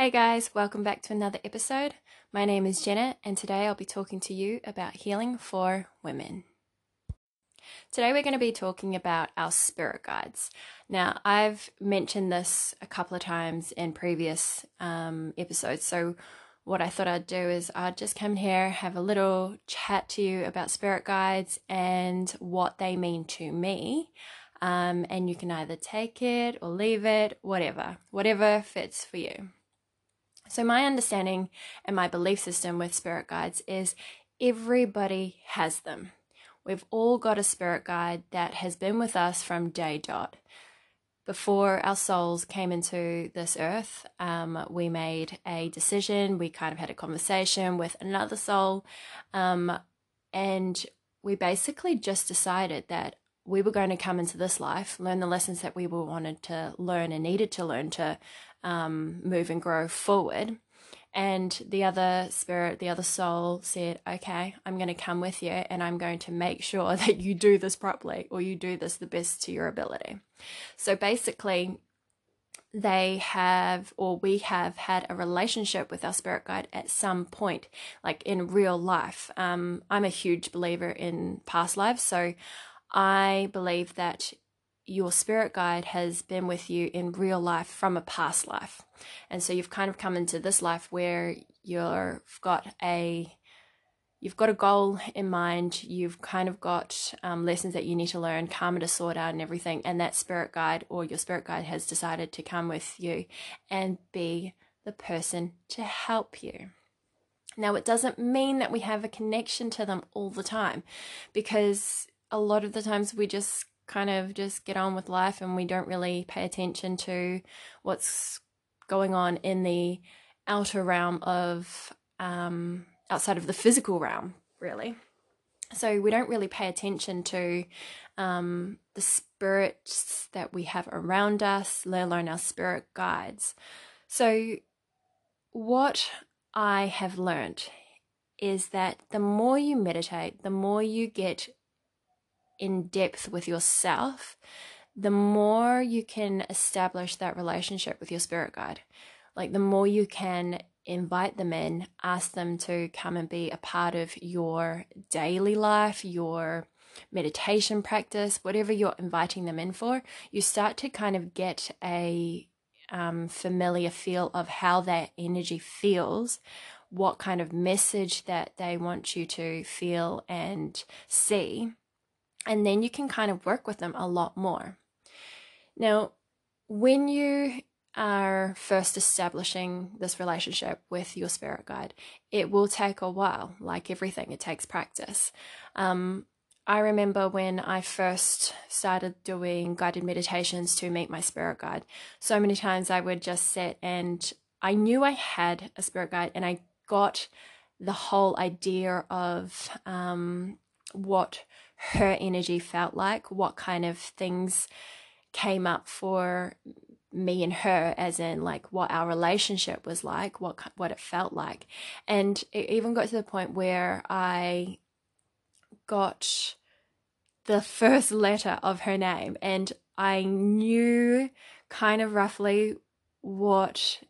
Hey guys, welcome back to another episode. My name is Jenna, and today I'll be talking to you about healing for women. Today we're going to be talking about our spirit guides. Now, I've mentioned this a couple of times in previous um, episodes, so what I thought I'd do is I'd just come here, have a little chat to you about spirit guides and what they mean to me. Um, and you can either take it or leave it, whatever, whatever fits for you. So, my understanding and my belief system with spirit guides is everybody has them. We've all got a spirit guide that has been with us from day dot. Before our souls came into this earth, um, we made a decision. We kind of had a conversation with another soul, um, and we basically just decided that we were going to come into this life, learn the lessons that we were wanted to learn and needed to learn to um, move and grow forward. And the other spirit, the other soul said, Okay, I'm going to come with you and I'm going to make sure that you do this properly or you do this the best to your ability. So basically, they have or we have had a relationship with our spirit guide at some point like in real life um, i'm a huge believer in past lives so i believe that your spirit guide has been with you in real life from a past life. And so you've kind of come into this life where you've got a you've got a goal in mind you've kind of got um, lessons that you need to learn karma to sort out and everything and that spirit guide or your spirit guide has decided to come with you and be the person to help you now it doesn't mean that we have a connection to them all the time because a lot of the times we just kind of just get on with life and we don't really pay attention to what's going on in the outer realm of um, outside of the physical realm, really. So we don't really pay attention to um, the spirits that we have around us, let alone our spirit guides. So, what I have learned is that the more you meditate, the more you get in depth with yourself, the more you can establish that relationship with your spirit guide. Like the more you can invite them in, ask them to come and be a part of your daily life, your meditation practice, whatever you're inviting them in for, you start to kind of get a um, familiar feel of how that energy feels, what kind of message that they want you to feel and see and then you can kind of work with them a lot more. Now, when you are first establishing this relationship with your spirit guide, it will take a while. Like everything, it takes practice. Um, I remember when I first started doing guided meditations to meet my spirit guide, so many times I would just sit and I knew I had a spirit guide and I got the whole idea of um, what her energy felt like, what kind of things came up for me and her as in like what our relationship was like what what it felt like. And it even got to the point where i got the first letter of her name and i knew kind of roughly what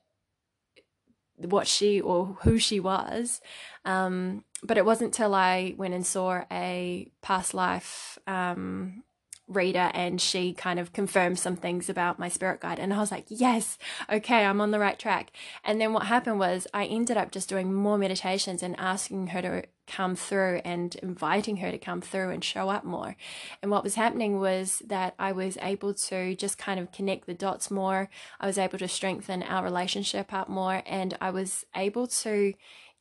what she or who she was um, but it wasn't till I went and saw a past life um, reader and she kind of confirmed some things about my spirit guide. And I was like yes okay I'm on the right track. And then what happened was I ended up just doing more meditations and asking her to come through and inviting her to come through and show up more. And what was happening was that I was able to just kind of connect the dots more. I was able to strengthen our relationship up more and I was able to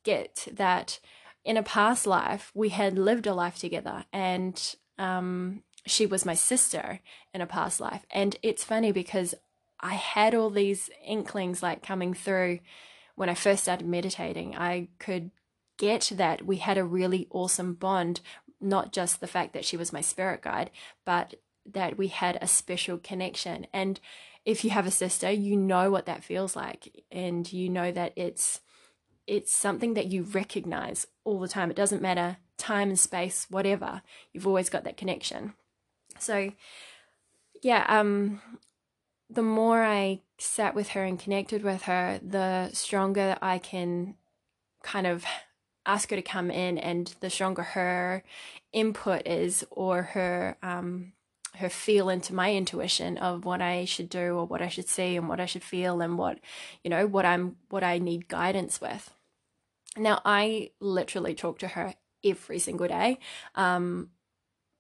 get that in a past life we had lived a life together and um, she was my sister in a past life. And it's funny because i had all these inklings like coming through when i first started meditating. I could get that we had a really awesome bond not just the fact that she was my spirit guide but that we had a special connection. And if you have a sister you know what that feels like and you know that it's it's something that you recognize all the time. It doesn't matter time and space, whatever. You've always got that connection. So, yeah, um, the more I sat with her and connected with her, the stronger I can kind of ask her to come in and the stronger her input is or her um her feel into my intuition of what I should do or what I should see and what I should feel and what you know what I'm what I need guidance with. Now I literally talk to her every single day. Um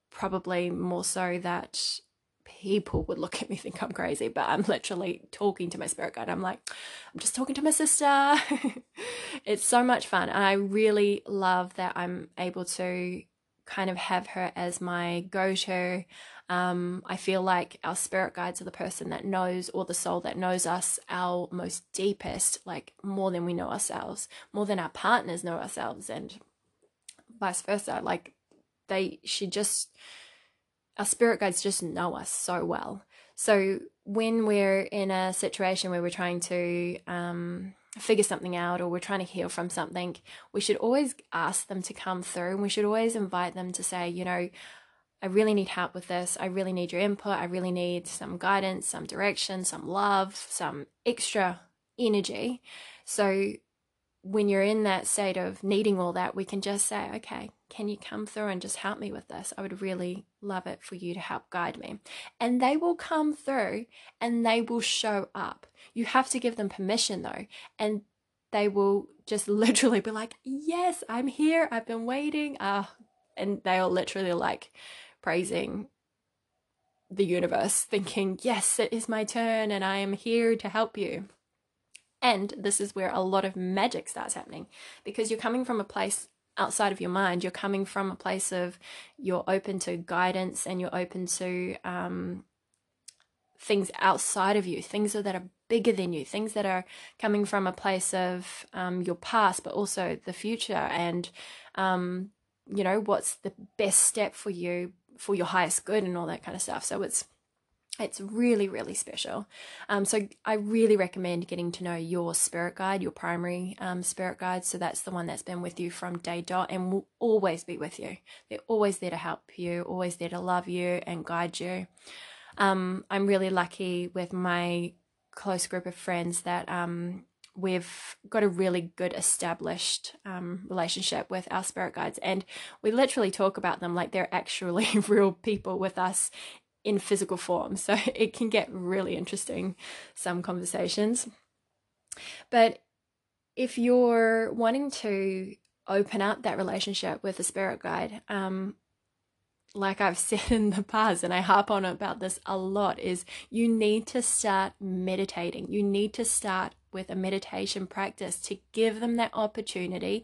probably more so that people would look at me think I'm crazy, but I'm literally talking to my spirit guide. I'm like, I'm just talking to my sister. it's so much fun. And I really love that I'm able to kind of have her as my go to. Um, I feel like our spirit guides are the person that knows, or the soul that knows us, our most deepest, like more than we know ourselves, more than our partners know ourselves, and vice versa. Like they, she just, our spirit guides just know us so well. So when we're in a situation where we're trying to um, figure something out or we're trying to heal from something, we should always ask them to come through and we should always invite them to say, you know, I really need help with this. I really need your input. I really need some guidance, some direction, some love, some extra energy. So when you're in that state of needing all that, we can just say, okay, can you come through and just help me with this? I would really love it for you to help guide me. And they will come through and they will show up. You have to give them permission though. And they will just literally be like, yes, I'm here. I've been waiting. Uh, and they are literally like praising the universe, thinking, yes, it is my turn and I am here to help you. And this is where a lot of magic starts happening because you're coming from a place outside of your mind. You're coming from a place of you're open to guidance and you're open to um, things outside of you, things that are bigger than you, things that are coming from a place of um, your past, but also the future. And, um, you know, what's the best step for you for your highest good and all that kind of stuff. So it's it's really, really special. Um, so I really recommend getting to know your spirit guide, your primary um, spirit guide. So that's the one that's been with you from day dot and will always be with you. They're always there to help you, always there to love you and guide you. Um, I'm really lucky with my close group of friends that um, we've got a really good established um, relationship with our spirit guides and we literally talk about them like they're actually real people with us in physical form. So it can get really interesting, some conversations. But if you're wanting to open up that relationship with a spirit guide, um, like I've said in the past, and I harp on about this a lot, is you need to start meditating. You need to start with a meditation practice to give them that opportunity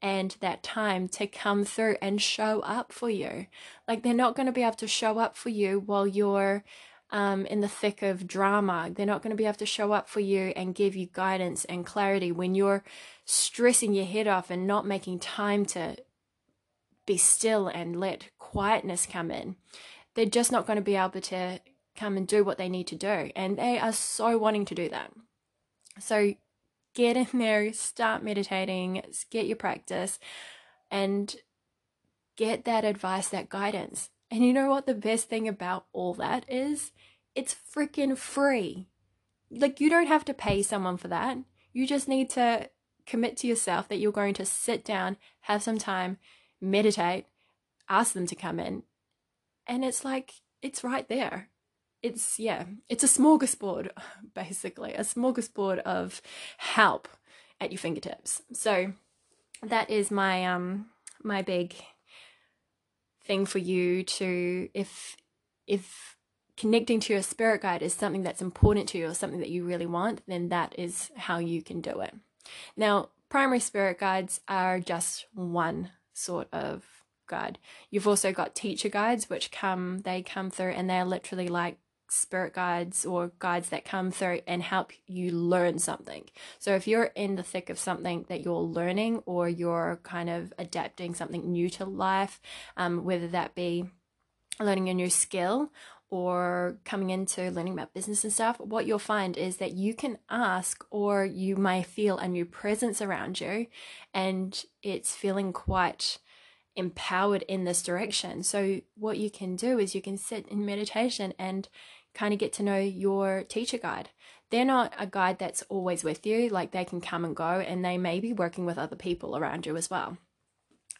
and that time to come through and show up for you. Like they're not going to be able to show up for you while you're um, in the thick of drama. They're not going to be able to show up for you and give you guidance and clarity when you're stressing your head off and not making time to be still and let quietness come in. They're just not going to be able to come and do what they need to do. And they are so wanting to do that. So get in there, start meditating, get your practice, and get that advice, that guidance. And you know what the best thing about all that is? It's freaking free. Like, you don't have to pay someone for that. You just need to commit to yourself that you're going to sit down, have some time, meditate, ask them to come in. And it's like, it's right there it's yeah, it's a smorgasbord basically, a smorgasbord of help at your fingertips. So that is my um my big thing for you to if if connecting to your spirit guide is something that's important to you or something that you really want, then that is how you can do it. Now, primary spirit guides are just one sort of guide. You've also got teacher guides which come they come through and they're literally like spirit guides or guides that come through and help you learn something. So if you're in the thick of something that you're learning or you're kind of adapting something new to life, um, whether that be learning a new skill or coming into learning about business and stuff, what you'll find is that you can ask or you may feel a new presence around you and it's feeling quite empowered in this direction. So, what you can do is you can sit in meditation and kind of get to know your teacher guide. they're not a guide that's always with you. Like they can come and go, and they may be working with other people around you as well.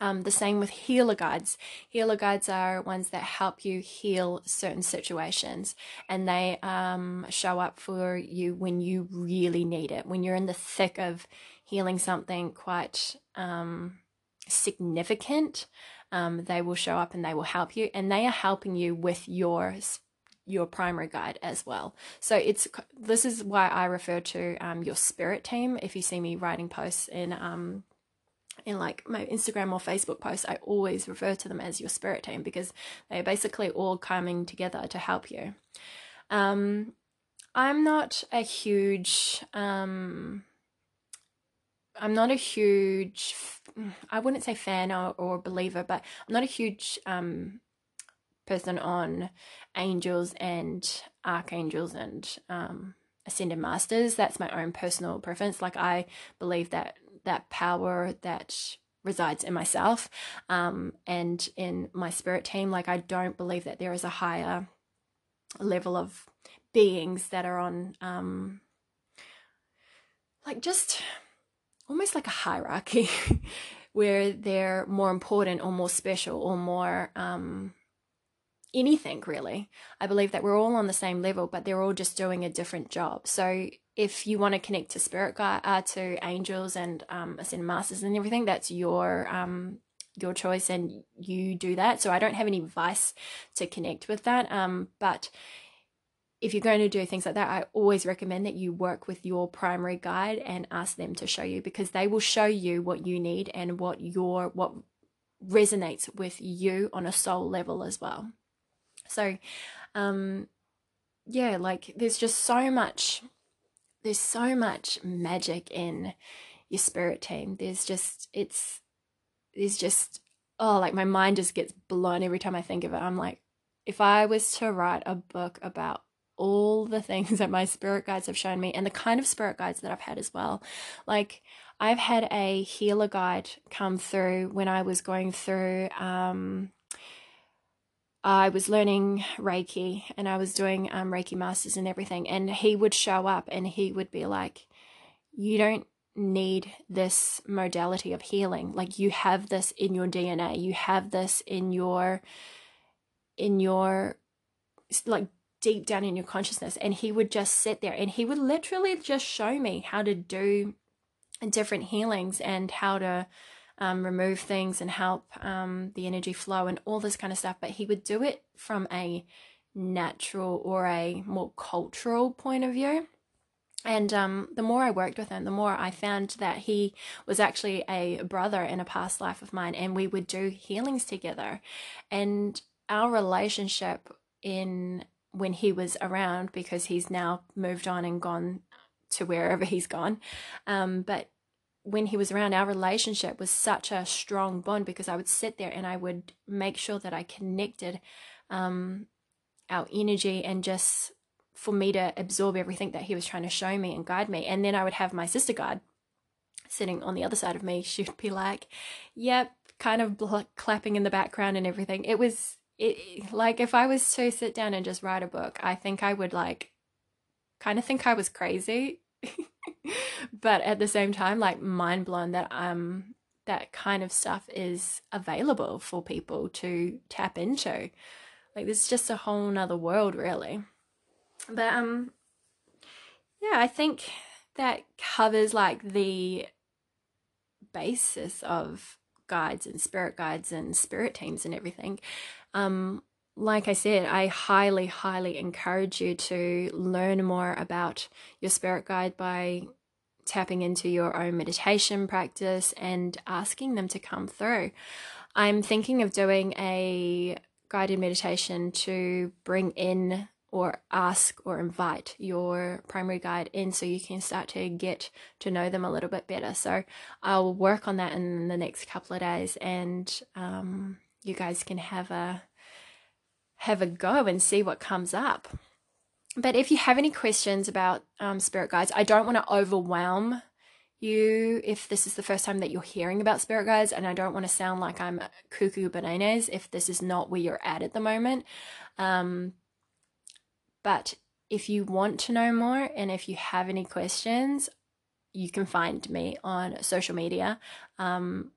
Um, the same with healer guides. Healer guides are ones that help you heal certain situations and they um, show up for you when you really need it. When you're in the thick of healing something quite um, significant, um, they will show up and they will help you and they are helping you with your your primary guide as well. So it's this is why I refer to um, your spirit team. If you see me writing posts in um, in like my Instagram or Facebook posts, I always refer to them as your spirit team because they are basically all coming together to help you. Um, I'm not a huge, um, I'm not a huge, I wouldn't say fan or, or believer, but I'm not a huge um, person on angels and archangels and um, ascended masters. That's my own personal preference. Like I believe that that power that resides in myself um, and in my spirit team. Like, I don't believe that there is a higher level of beings that are on, um, like, just almost like a hierarchy where they're more important or more special or more. Um, anything really. I believe that we're all on the same level, but they're all just doing a different job. So if you want to connect to spirit guide, uh, to angels and um, ascended masters and everything, that's your um, your choice, and you do that. So I don't have any advice to connect with that. Um, but if you're going to do things like that, I always recommend that you work with your primary guide and ask them to show you because they will show you what you need and what your what resonates with you on a soul level as well. So, um, yeah, like there's just so much there's so much magic in your spirit team. There's just it's there's just oh like my mind just gets blown every time I think of it. I'm like if I was to write a book about all the things that my spirit guides have shown me and the kind of spirit guides that I've had as well. Like I've had a healer guide come through when I was going through um I was learning Reiki and I was doing um, Reiki masters and everything. And he would show up and he would be like, You don't need this modality of healing. Like, you have this in your DNA, you have this in your, in your, like, deep down in your consciousness. And he would just sit there and he would literally just show me how to do different healings and how to um, remove things and help um, the energy flow and all this kind of stuff. But he would do it from a natural or a more cultural point of view. And um, the more I worked with him, the more I found that he was actually a brother in a past life of mine, and we would do healings together. And our relationship in when he was around, because he's now moved on and gone to wherever he's gone, um, but when he was around, our relationship was such a strong bond because I would sit there and I would make sure that I connected um, our energy and just for me to absorb everything that he was trying to show me and guide me. And then I would have my sister guide sitting on the other side of me. She would be like, yep, kind of bl- clapping in the background and everything. It was it, like if I was to sit down and just write a book, I think I would like kind of think I was crazy but at the same time, like mind blown that um that kind of stuff is available for people to tap into. Like this is just a whole nother world really. But um yeah, I think that covers like the basis of guides and spirit guides and spirit teams and everything. Um like I said, I highly, highly encourage you to learn more about your spirit guide by tapping into your own meditation practice and asking them to come through. I'm thinking of doing a guided meditation to bring in or ask or invite your primary guide in so you can start to get to know them a little bit better. So I'll work on that in the next couple of days and um, you guys can have a have a go and see what comes up. But if you have any questions about um, spirit guides, I don't want to overwhelm you if this is the first time that you're hearing about spirit guides, and I don't want to sound like I'm cuckoo bananas if this is not where you're at at the moment. Um, but if you want to know more and if you have any questions, you can find me on social media um,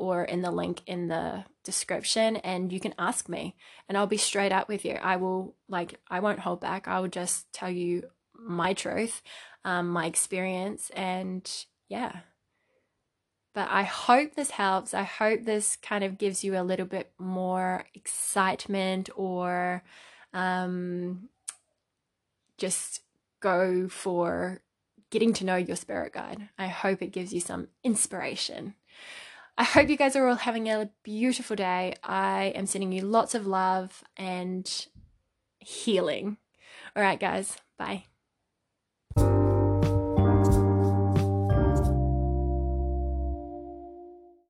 or in the link in the description and you can ask me and I'll be straight up with you. I will, like, I won't hold back. I will just tell you my truth, um, my experience, and yeah. But I hope this helps. I hope this kind of gives you a little bit more excitement or um, just go for getting to know your spirit guide. I hope it gives you some inspiration. I hope you guys are all having a beautiful day. I am sending you lots of love and healing. All right, guys, bye.